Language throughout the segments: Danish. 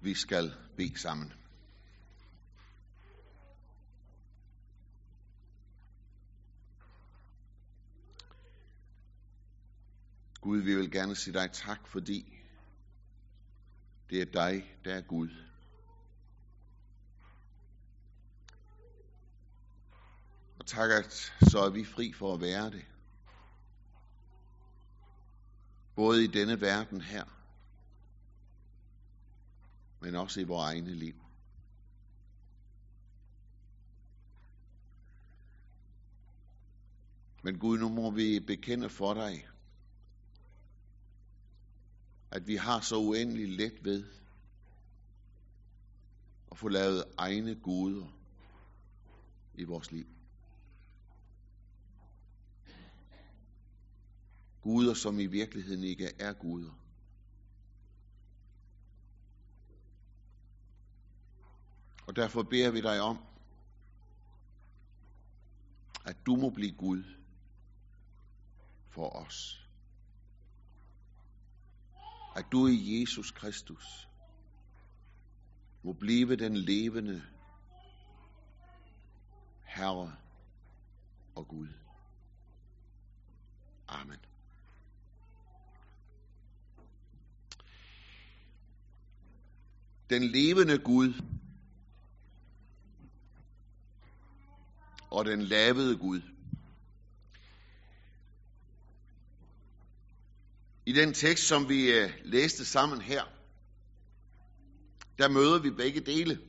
vi skal bede sammen. Gud, vi vil gerne sige dig tak, fordi det er dig, der er Gud. Og tak, at så er vi fri for at være det. Både i denne verden her, men også i vores egne liv. Men Gud, nu må vi bekende for dig, at vi har så uendelig let ved at få lavet egne guder i vores liv. Guder, som i virkeligheden ikke er guder. Og derfor beder vi dig om, at du må blive Gud for os. At du i Jesus Kristus må blive den levende Herre og Gud. Amen. Den levende Gud og den lavede Gud. I den tekst, som vi øh, læste sammen her, der møder vi begge dele.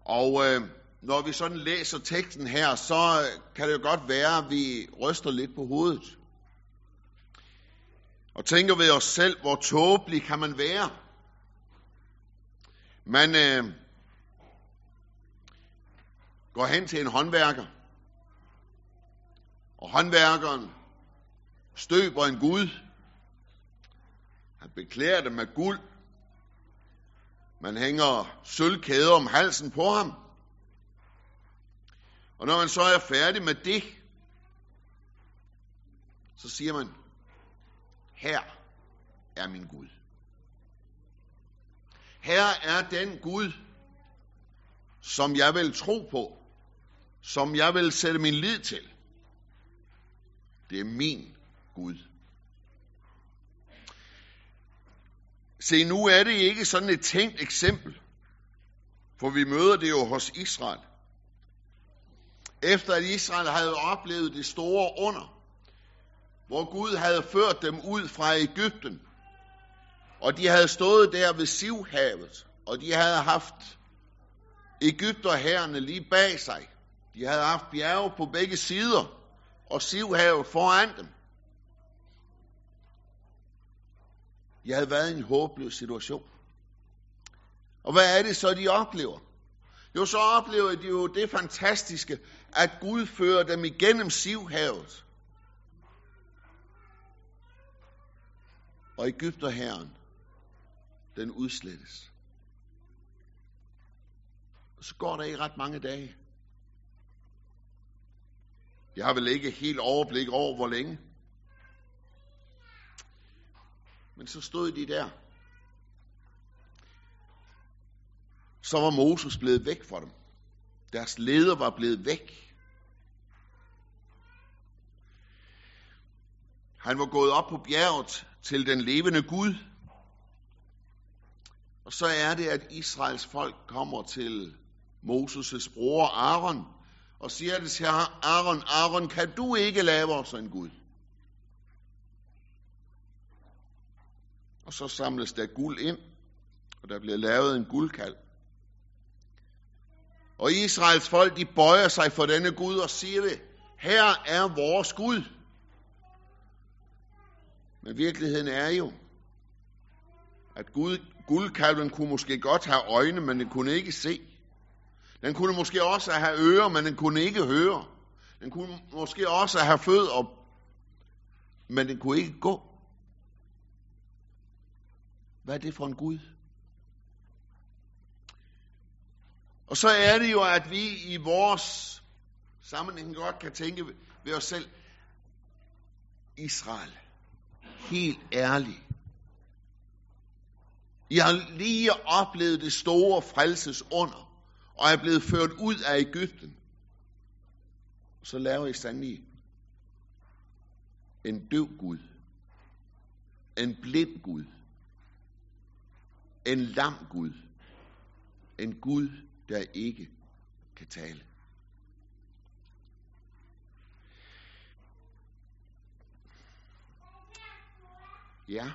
Og øh, når vi sådan læser teksten her, så øh, kan det jo godt være, at vi ryster lidt på hovedet. Og tænker ved os selv, hvor tåbelig kan man være? Man øh, går hen til en håndværker, og håndværkeren støber en Gud. Han beklæder det med guld. Man hænger sølvkæder om halsen på ham. Og når man så er færdig med det, så siger man, her er min Gud. Her er den Gud, som jeg vil tro på, som jeg vil sætte min lid til. Det er min Gud. Se, nu er det ikke sådan et tænkt eksempel, for vi møder det jo hos Israel. Efter at Israel havde oplevet det store under, hvor Gud havde ført dem ud fra Ægypten, og de havde stået der ved Sivhavet, og de havde haft Ægypterherrene lige bag sig. De havde haft bjerge på begge sider, og Sivhavet foran dem. De havde været i en håbløs situation. Og hvad er det så, de oplever? Jo, så oplever de jo det fantastiske, at Gud fører dem igennem Sivhavet. Og Ægypterherren, den udslettes. Og så går der ikke ret mange dage. Jeg har vel ikke helt overblik over, hvor længe. Men så stod de der. Så var Moses blevet væk fra dem. Deres leder var blevet væk. Han var gået op på bjerget til den levende Gud. Og så er det, at Israels folk kommer til Moses' bror Aaron og siger det til Aaron, Aaron, kan du ikke lave os en Gud? Og så samles der guld ind, og der bliver lavet en guldkald. Og Israels folk, de bøjer sig for denne Gud og siger det, her er vores Gud. Men virkeligheden er jo, at Gud, guldkalven kunne måske godt have øjne, men den kunne ikke se. Den kunne måske også have ører, men den kunne ikke høre. Den kunne måske også have fødder, men den kunne ikke gå. Hvad er det for en Gud? Og så er det jo, at vi i vores sammenhæng godt kan tænke ved os selv, Israel, helt ærligt, I har lige oplevet det store frelses under, og er blevet ført ud af Ægypten. Så laver I sandelig en døv Gud, en blind Gud, en lam Gud, en Gud, der ikke kan tale. Ja.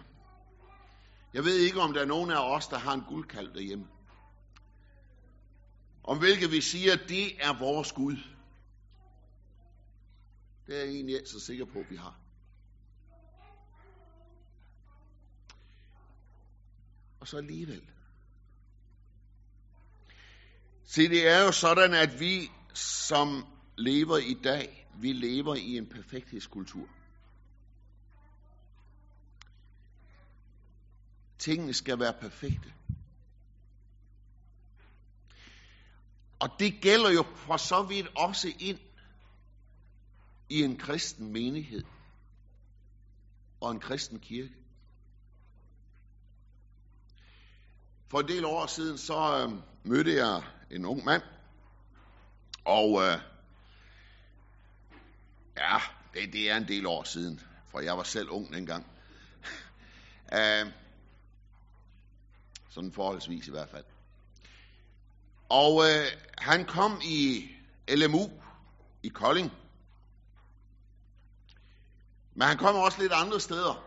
Jeg ved ikke, om der er nogen af os, der har en guldkalv derhjemme. Om hvilket vi siger, at det er vores Gud. Det er jeg egentlig ikke så sikker på, at vi har. Og så alligevel. Se, det er jo sådan, at vi, som lever i dag, vi lever i en perfekthedskultur. Tingene skal være perfekte. Og det gælder jo for så vidt også ind i en kristen menighed og en kristen kirke. For en del år siden, så øh, mødte jeg en ung mand, og øh, ja, det, det er en del år siden, for jeg var selv ung dengang. øh, sådan forholdsvis i hvert fald. Og øh, han kom i LMU i Kolding. Men han kom også lidt andre steder.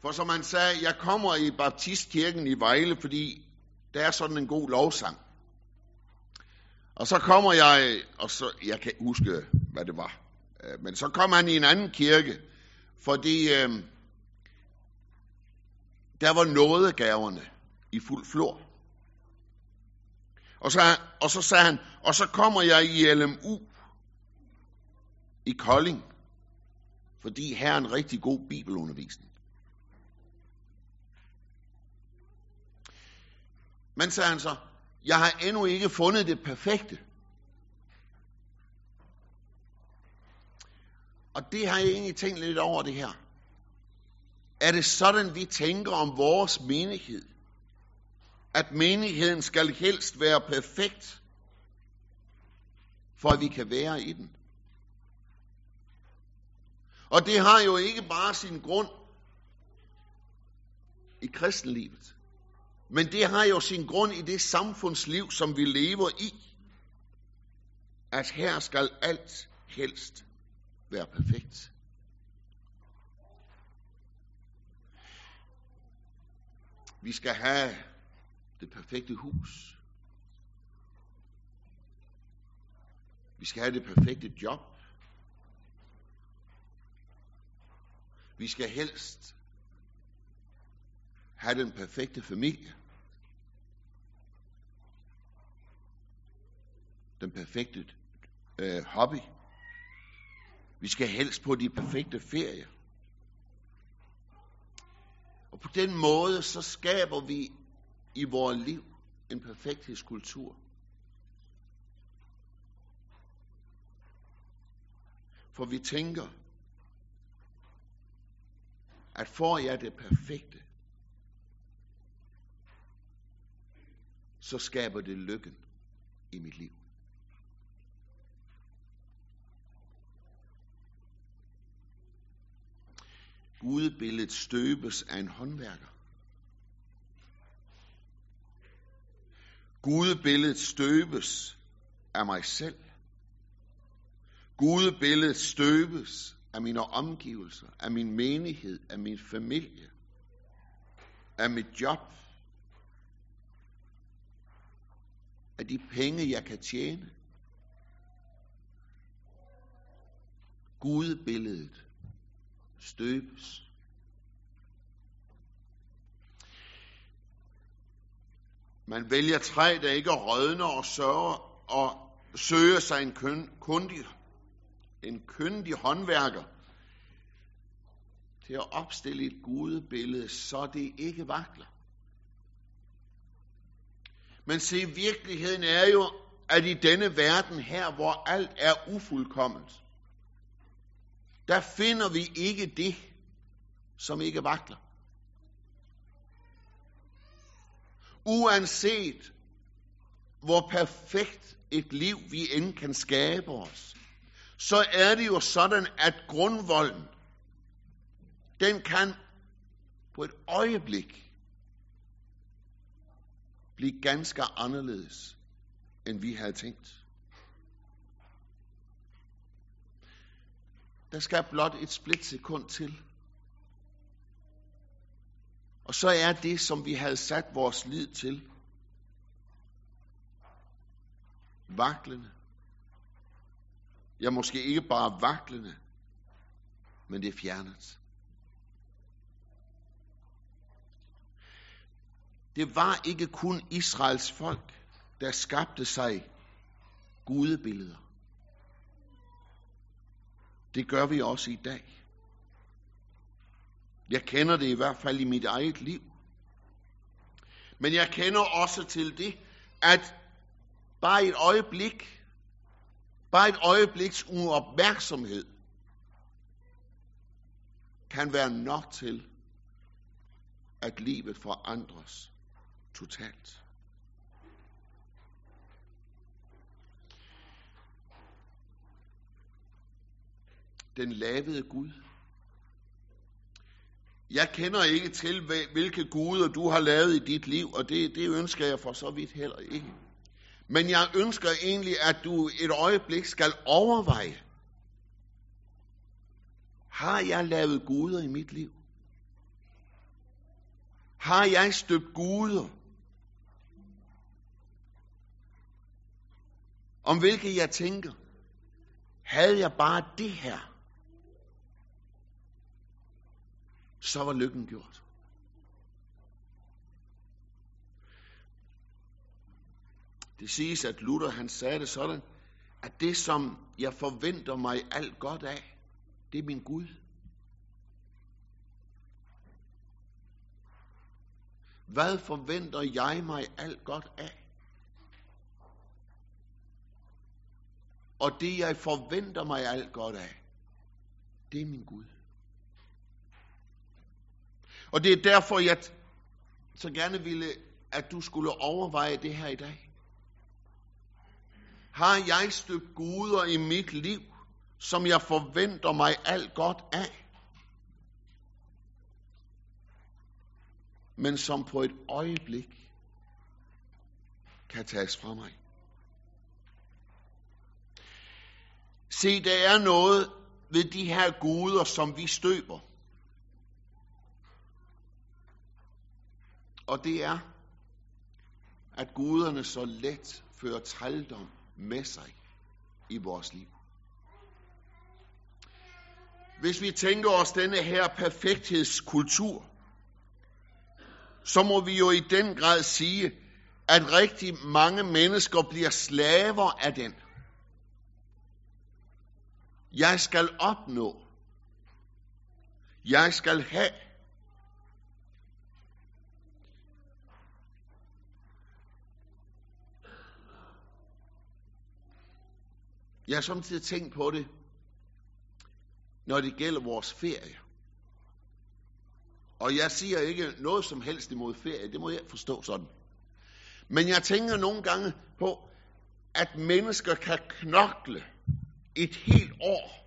For som han sagde, jeg kommer i Baptistkirken i Vejle, fordi der er sådan en god lovsang. Og så kommer jeg, og så, jeg kan huske, hvad det var. Øh, men så kom han i en anden kirke, fordi øh, der var nådegaverne i fuld flor. Og så, og så sagde han, og så kommer jeg i LMU i Kolding, fordi her er en rigtig god bibelundervisning. Men sagde han så, jeg har endnu ikke fundet det perfekte. Og det har jeg egentlig tænkt lidt over det her. Er det sådan, vi tænker om vores menighed? At menigheden skal helst være perfekt, for at vi kan være i den. Og det har jo ikke bare sin grund i kristenlivet. Men det har jo sin grund i det samfundsliv, som vi lever i. At her skal alt helst være perfekt. Vi skal have det perfekte hus. Vi skal have det perfekte job. Vi skal helst have den perfekte familie. Den perfekte øh, hobby. Vi skal helst på de perfekte ferier. Og på den måde, så skaber vi i vores liv en perfekthedskultur. For vi tænker, at får jeg det perfekte, så skaber det lykken i mit liv. Gudebilledet støbes af en håndværker. Gudebilledet støbes af mig selv. Gudebilledet støbes af mine omgivelser, af min menighed, af min familie, af mit job, af de penge, jeg kan tjene. Gudebilledet støbes. Man vælger træ, der ikke rådner og sørger og søger sig en kundig, en kyndig håndværker til at opstille et gudebillede, så det ikke vakler. Men se, virkeligheden er jo, at i denne verden her, hvor alt er ufuldkomment, der finder vi ikke det, som ikke vakler. Uanset hvor perfekt et liv vi end kan skabe os, så er det jo sådan, at grundvolden, den kan på et øjeblik blive ganske anderledes, end vi havde tænkt. Der skal blot et splitsekund til. Og så er det, som vi havde sat vores lid til, vaklende. Ja, måske ikke bare vaklende, men det er fjernet. Det var ikke kun Israels folk, der skabte sig gudebilleder. Det gør vi også i dag. Jeg kender det i hvert fald i mit eget liv. Men jeg kender også til det, at bare et øjeblik, bare et øjebliks uopmærksomhed, kan være nok til, at livet forandres totalt. Den lavede Gud. Jeg kender ikke til, hvilke guder du har lavet i dit liv, og det, det ønsker jeg for så vidt heller ikke. Men jeg ønsker egentlig, at du et øjeblik skal overveje, har jeg lavet guder i mit liv? Har jeg støbt guder? Om hvilke jeg tænker, havde jeg bare det her, så var lykken gjort. Det siges, at Luther han sagde det sådan, at det som jeg forventer mig alt godt af, det er min Gud. Hvad forventer jeg mig alt godt af? Og det jeg forventer mig alt godt af, det er min Gud. Og det er derfor, jeg så gerne ville, at du skulle overveje det her i dag. Har jeg støbt guder i mit liv, som jeg forventer mig alt godt af? Men som på et øjeblik kan tages fra mig. Se, der er noget ved de her guder, som vi støber. Og det er, at guderne så let fører trældom med sig i vores liv. Hvis vi tænker os denne her perfekthedskultur, så må vi jo i den grad sige, at rigtig mange mennesker bliver slaver af den. Jeg skal opnå. Jeg skal have. Jeg har samtidig tænkt på det, når det gælder vores ferie. Og jeg siger ikke noget som helst imod ferie, det må jeg forstå sådan. Men jeg tænker nogle gange på, at mennesker kan knokle et helt år.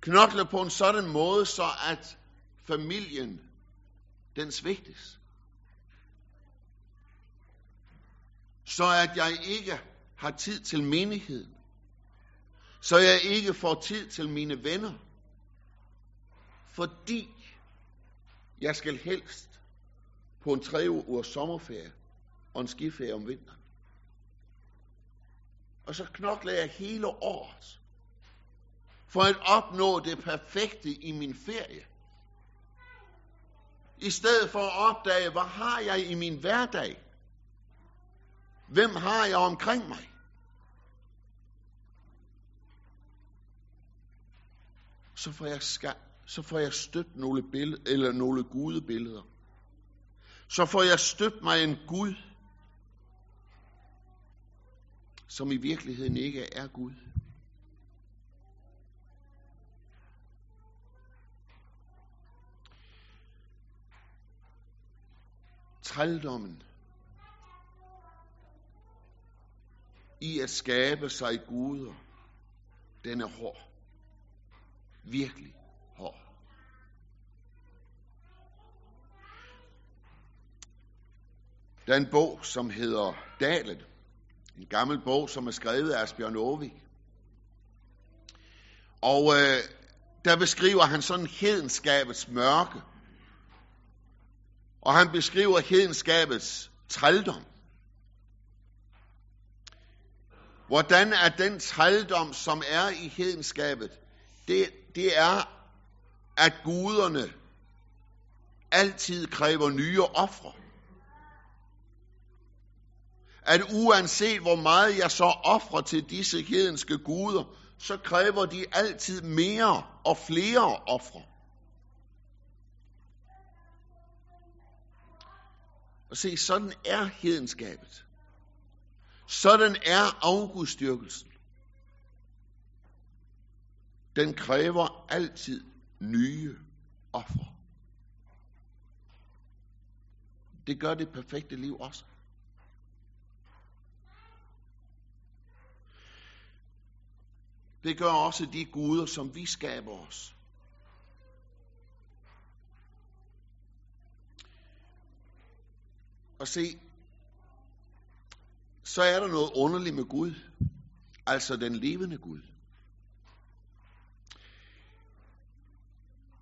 Knokle på en sådan måde, så at familien, den svigtes. Så at jeg ikke har tid til menigheden. Så jeg ikke får tid til mine venner. Fordi jeg skal helst på en tre ugers sommerferie og en skiferie om vinteren. Og så knokler jeg hele året for at opnå det perfekte i min ferie. I stedet for at opdage, hvad har jeg i min hverdag? Hvem har jeg omkring mig? Så får jeg, ska, så får jeg støbt nogle, billeder, eller nogle gudebilleder. Så får jeg støbt mig en Gud, som i virkeligheden ikke er Gud. trældommen i at skabe sig guder, den er hård. Virkelig hård. Der er en bog, som hedder Dalet. En gammel bog, som er skrevet af Asbjørn Aavik. Og øh, der beskriver han sådan hedenskabets mørke. Og han beskriver hedenskabets trældom. Hvordan er den trældom, som er i hedenskabet, det, det er, at guderne altid kræver nye ofre. At uanset hvor meget jeg så offrer til disse hedenske guder, så kræver de altid mere og flere ofre. Og se, sådan er hedenskabet. Sådan er afgudstyrkelsen. Den kræver altid nye offer. Det gør det perfekte liv også. Det gør også de guder, som vi skaber os. Og se, så er der noget underligt med Gud, altså den levende Gud.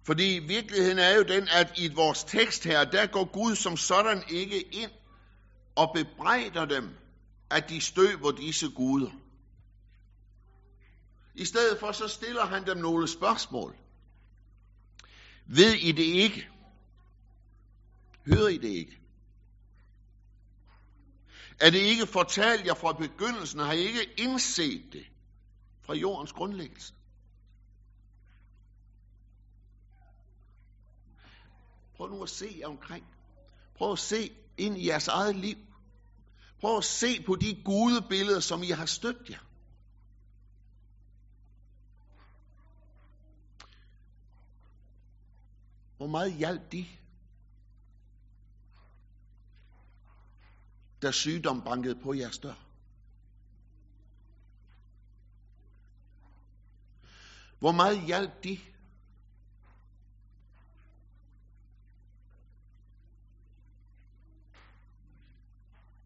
Fordi virkeligheden er jo den, at i vores tekst her, der går Gud som sådan ikke ind og bebrejder dem, at de støber disse guder. I stedet for så stiller han dem nogle spørgsmål. Ved I det ikke? Hører I det ikke? Er det ikke fortalt jer fra begyndelsen? Har I ikke indset det fra jordens grundlæggelse? Prøv nu at se jer omkring. Prøv at se ind i jeres eget liv. Prøv at se på de gudebilleder, som I har støbt jer. Hvor meget hjalp de, da sygdom bankede på jeres dør? Hvor meget hjalp de,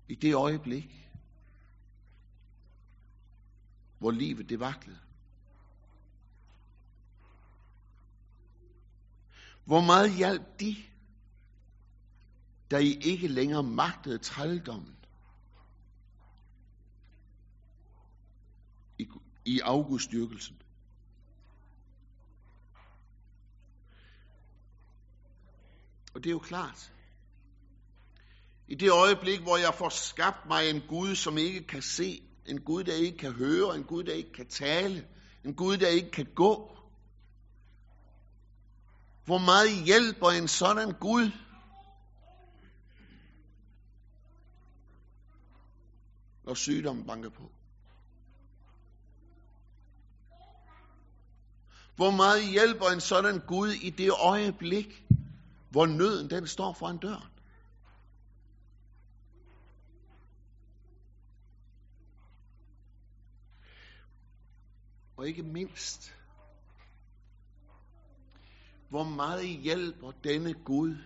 i det øjeblik, hvor livet det vaklede? Hvor meget hjalp de, da I ikke længere magtede trældommen i, i auguststyrkelsen? Og det er jo klart. I det øjeblik, hvor jeg får skabt mig en Gud, som ikke kan se, en Gud, der ikke kan høre, en Gud, der ikke kan tale, en Gud, der ikke kan gå, hvor meget hjælper en sådan Gud? Når sygdommen banker på. Hvor meget hjælper en sådan Gud i det øjeblik, hvor nøden den står foran døren? Og ikke mindst, hvor meget hjælper denne Gud,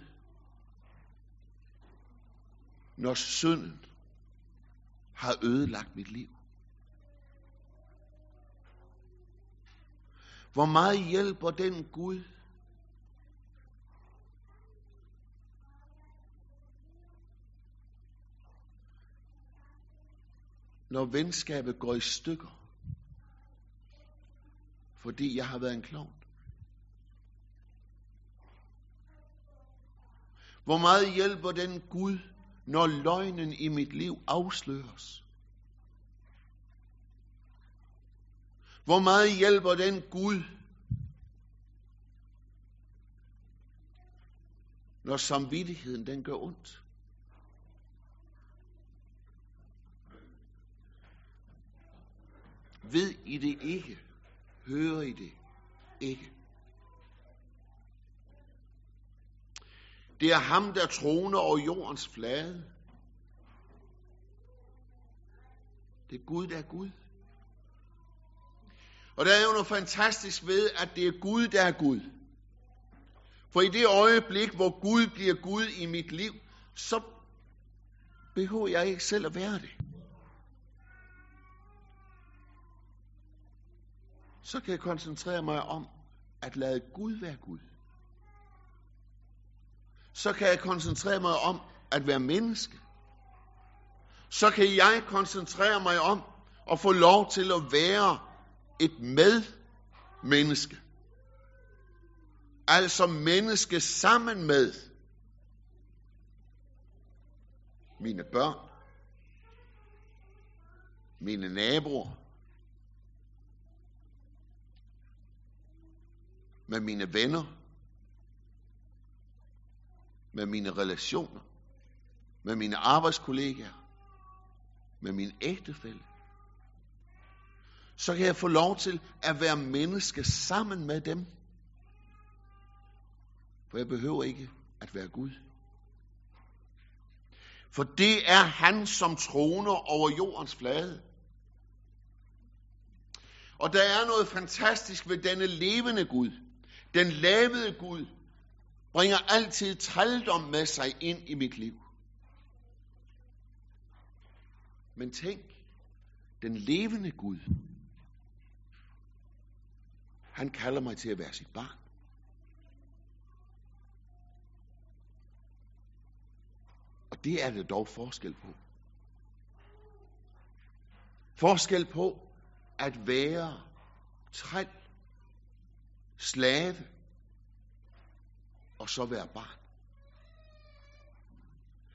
når synden har ødelagt mit liv? Hvor meget hjælper den Gud, når venskabet går i stykker, fordi jeg har været en klovn? Hvor meget hjælper den Gud, når løgnen i mit liv afsløres? Hvor meget hjælper den Gud, når samvittigheden den gør ondt? Ved I det ikke? Hører I det ikke? Det er ham, der troner over jordens flade. Det er Gud, der er Gud. Og der er jo noget fantastisk ved, at det er Gud, der er Gud. For i det øjeblik, hvor Gud bliver Gud i mit liv, så behøver jeg ikke selv at være det. Så kan jeg koncentrere mig om at lade Gud være Gud. Så kan jeg koncentrere mig om at være menneske. Så kan jeg koncentrere mig om at få lov til at være et medmenneske. Altså menneske sammen med mine børn, mine naboer, med mine venner, med mine relationer, med mine arbejdskollegaer, med min ægtefælle, så kan jeg få lov til at være menneske sammen med dem. For jeg behøver ikke at være Gud. For det er han, som troner over jordens flade. Og der er noget fantastisk ved denne levende Gud. Den lavede Gud bringer altid trældom med sig ind i mit liv. Men tænk, den levende Gud, han kalder mig til at være sit barn. Og det er det dog forskel på. Forskel på at være træl, slave og så være barn.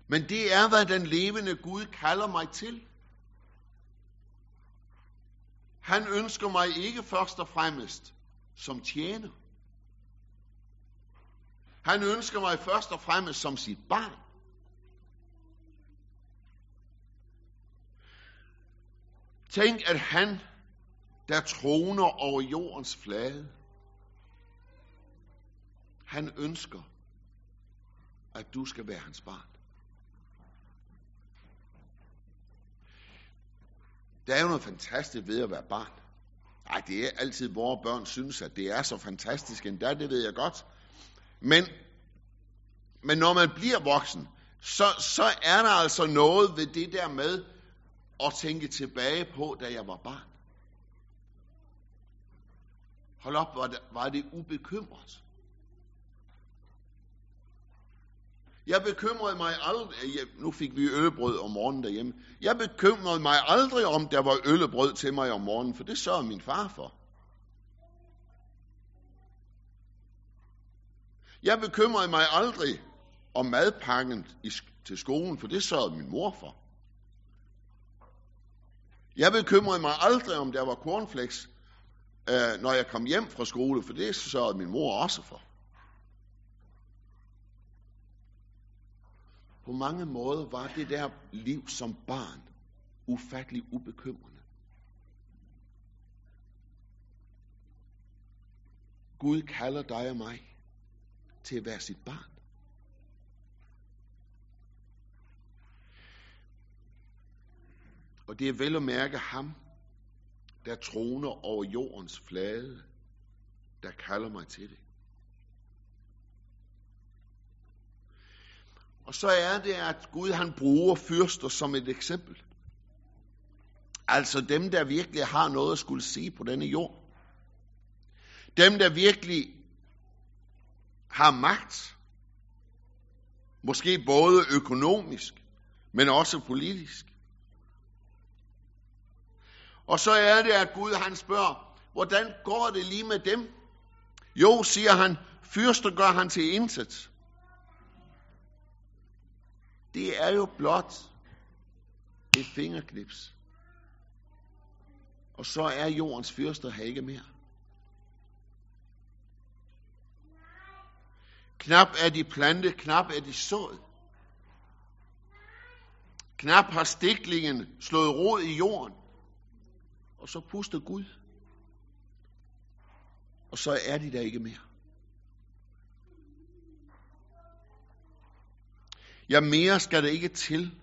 Men det er, hvad den levende Gud kalder mig til. Han ønsker mig ikke først og fremmest som tjener. Han ønsker mig først og fremmest som sit barn. Tænk, at han, der troner over jordens flade, han ønsker, at du skal være hans barn. Der er jo noget fantastisk ved at være barn. Nej, det er altid, vores børn synes, at det er så fantastisk endda, det ved jeg godt. Men, men når man bliver voksen, så, så er der altså noget ved det der med at tænke tilbage på, da jeg var barn. Hold op, var det, var det ubekymret. Jeg bekymrede mig aldrig, øh, nu fik vi øllebrød om morgenen derhjemme. Jeg bekymrede mig aldrig om, der var øllebrød til mig om morgenen, for det sørgede min far for. Jeg bekymrede mig aldrig om madpakken i, til skolen, for det sørgede min mor for. Jeg bekymrede mig aldrig om, der var cornflakes, øh, når jeg kom hjem fra skole, for det sørgede min mor også for. På mange måder var det der liv som barn ufattelig ubekymrende. Gud kalder dig og mig til at være sit barn. Og det er vel at mærke ham, der troner over jordens flade, der kalder mig til det. Og så er det, at Gud han bruger fyrster som et eksempel. Altså dem, der virkelig har noget at skulle sige på denne jord. Dem, der virkelig har magt. Måske både økonomisk, men også politisk. Og så er det, at Gud han spørger, hvordan går det lige med dem? Jo, siger han, fyrster gør han til intet. Det er jo blot et fingerknips. Og så er jordens fyrster her ikke mere. Knap er de plante, knap er de sået. Knap har stiklingen slået rod i jorden. Og så puster Gud. Og så er de der ikke mere. Ja, mere skal det ikke til,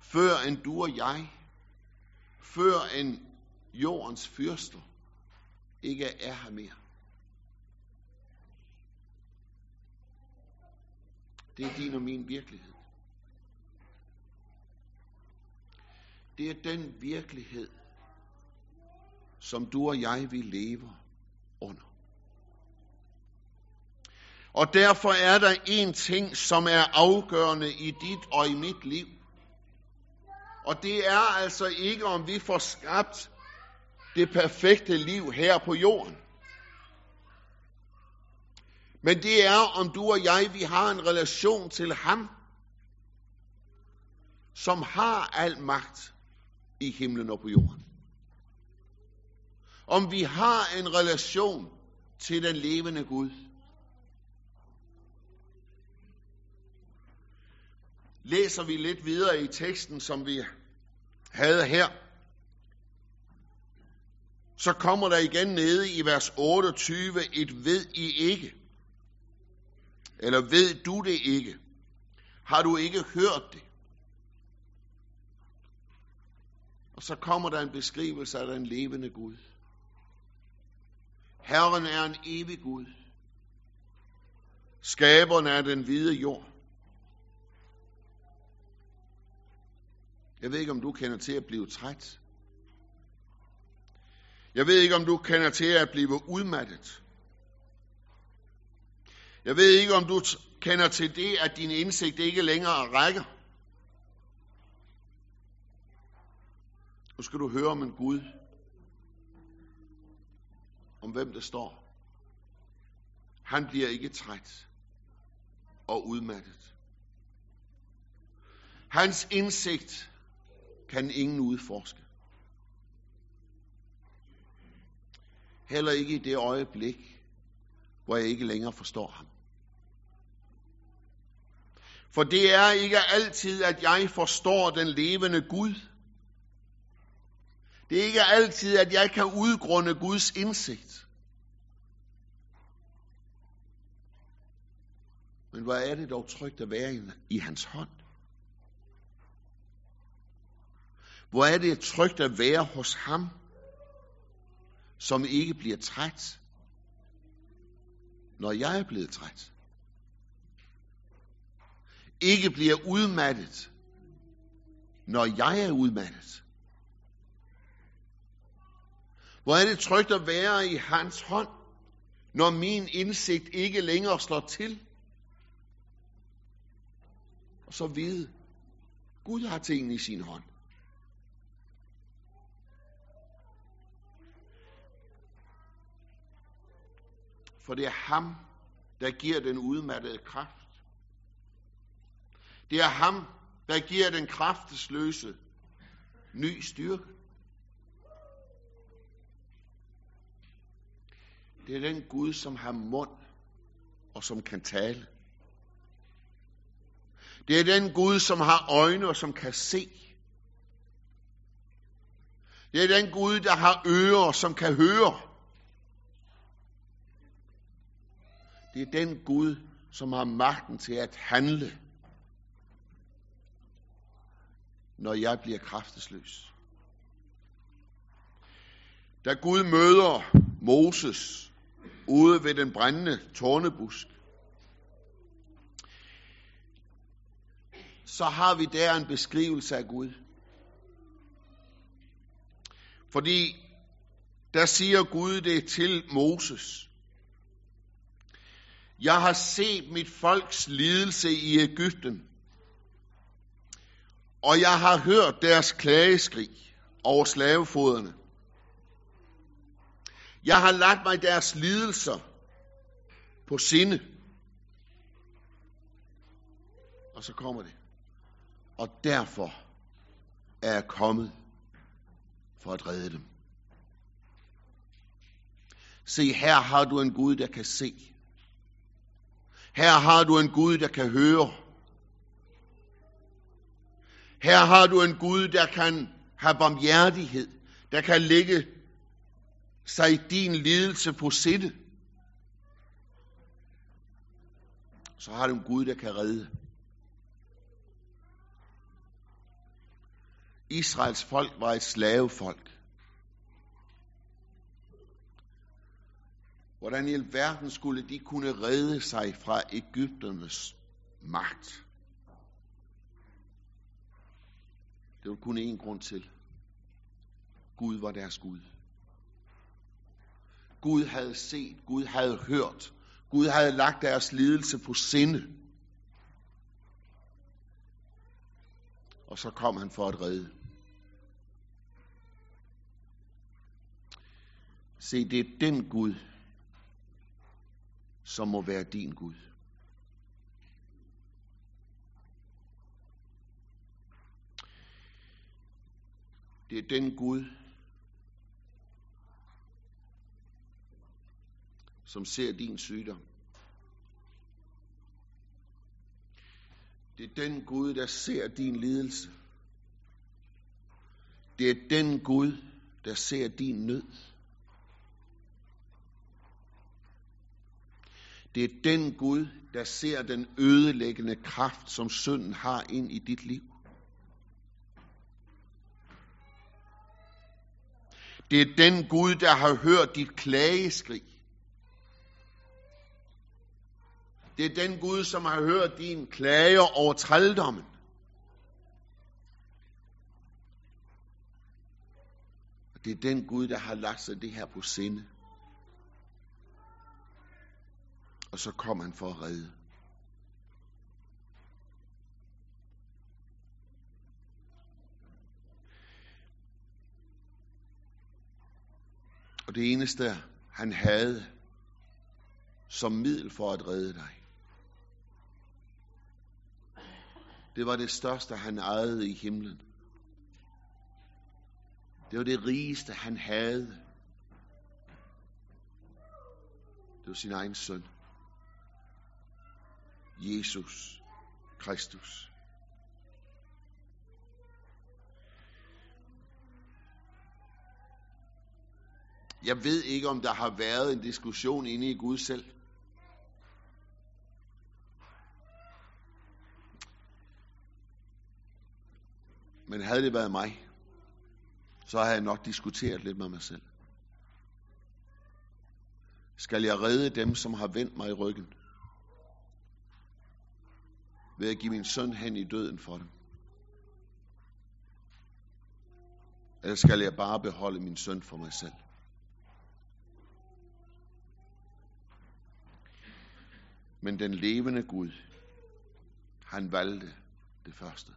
før end du og jeg, før end jordens fyrster, ikke er her mere. Det er din og min virkelighed. Det er den virkelighed, som du og jeg, vi lever under. Og derfor er der en ting, som er afgørende i dit og i mit liv. Og det er altså ikke, om vi får skabt det perfekte liv her på jorden. Men det er, om du og jeg, vi har en relation til ham, som har al magt i himlen og på jorden. Om vi har en relation til den levende Gud. Læser vi lidt videre i teksten, som vi havde her, så kommer der igen nede i vers 28 et ved I ikke. Eller ved du det ikke? Har du ikke hørt det? Og så kommer der en beskrivelse af den levende Gud. Herren er en evig Gud. Skaberen er den hvide jord. Jeg ved ikke, om du kender til at blive træt. Jeg ved ikke, om du kender til at blive udmattet. Jeg ved ikke, om du kender til det, at din indsigt ikke længere rækker. Nu skal du høre om en Gud, om hvem der står. Han bliver ikke træt og udmattet. Hans indsigt kan ingen udforske. Heller ikke i det øjeblik, hvor jeg ikke længere forstår ham. For det er ikke altid, at jeg forstår den levende Gud. Det er ikke altid, at jeg kan udgrunde Guds indsigt. Men hvor er det dog trygt at være i hans hånd? Hvor er det trygt at være hos ham, som ikke bliver træt, når jeg er blevet træt? Ikke bliver udmattet, når jeg er udmattet? Hvor er det trygt at være i hans hånd, når min indsigt ikke længere slår til? Og så vide, Gud har tingene i sin hånd. For det er ham, der giver den udmattede kraft. Det er ham, der giver den kraftesløse ny styrke. Det er den Gud, som har mund og som kan tale. Det er den Gud, som har øjne og som kan se. Det er den Gud, der har ører, som kan høre. Det er den Gud, som har magten til at handle, når jeg bliver kraftesløs. Da Gud møder Moses ude ved den brændende tornebusk, så har vi der en beskrivelse af Gud. Fordi der siger Gud det til Moses. Jeg har set mit folks lidelse i Ægypten, og jeg har hørt deres klageskrig over slavefoderne. Jeg har lagt mig deres lidelser på sinde. Og så kommer det. Og derfor er jeg kommet for at redde dem. Se, her har du en Gud, der kan se. Her har du en Gud, der kan høre. Her har du en Gud, der kan have barmhjertighed, der kan lægge sig din lidelse på sinde. så har du en Gud, der kan redde. Israels folk var et slavefolk. Hvordan i alverden skulle de kunne redde sig fra Ægypternes magt? Det var kun én grund til. Gud var deres Gud. Gud havde set, Gud havde hørt, Gud havde lagt deres lidelse på sinde. Og så kom han for at redde. Se, det er den Gud, som må være din Gud. Det er den Gud, som ser din sygdom. Det er den Gud, der ser din lidelse. Det er den Gud, der ser din nød. Det er den Gud, der ser den ødelæggende kraft, som synden har ind i dit liv. Det er den Gud, der har hørt dit klageskrig. Det er den Gud, som har hørt din klager over trældommen. Og det er den Gud, der har lagt sig det her på sinde. Og så kom han for at redde. Og det eneste, han havde som middel for at redde dig, det var det største, han ejede i himlen. Det var det rigeste, han havde. Det var sin egen søn. Jesus Kristus. Jeg ved ikke, om der har været en diskussion inde i Gud selv. Men havde det været mig, så har jeg nok diskuteret lidt med mig selv. Skal jeg redde dem, som har vendt mig i ryggen? Ved at give min søn hen i døden for dem? Eller skal jeg bare beholde min søn for mig selv? Men den levende Gud, han valgte det første.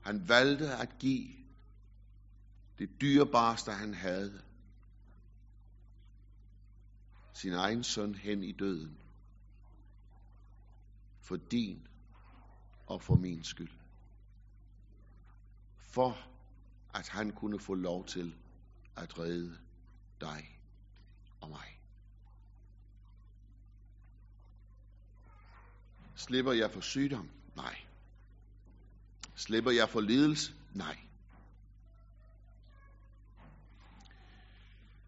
Han valgte at give det dyrebareste, han havde, sin egen søn hen i døden. For din og for min skyld. For at han kunne få lov til at redde dig og mig. Slipper jeg for sygdom? Nej. Slipper jeg for lidelse? Nej.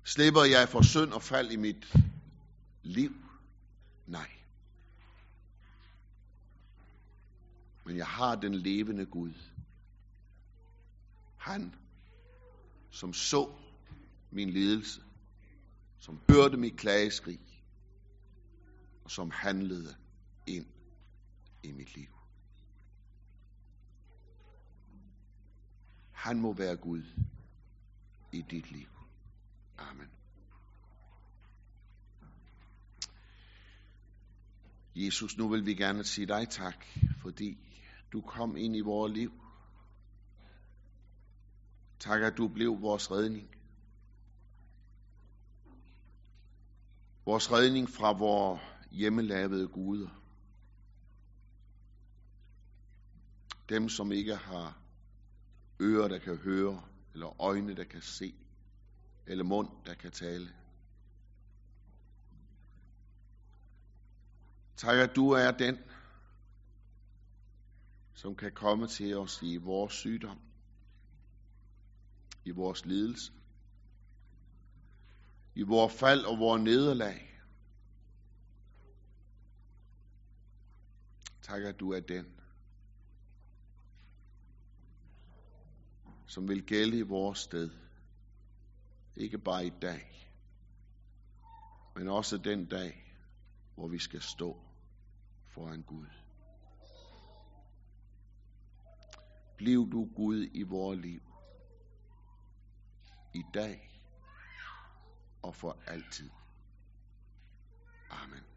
Slipper jeg for synd og fald i mit liv? Nej. Men jeg har den levende Gud. Han, som så min lidelse, som hørte mit klageskrig, og som handlede ind i mit liv. Han må være Gud i dit liv. Amen. Jesus, nu vil vi gerne sige dig tak, fordi du kom ind i vores liv. Tak, at du blev vores redning. Vores redning fra vores hjemmelavede guder. Dem, som ikke har ører, der kan høre, eller øjne, der kan se, eller mund, der kan tale. Tak, at du er den, som kan komme til os i vores sygdom, i vores lidelse, i vores fald og vores nederlag. Tak, at du er den, som vil gælde i vores sted. Ikke bare i dag, men også den dag, hvor vi skal stå foran Gud. Bliv du Gud i vores liv. I dag og for altid. Amen.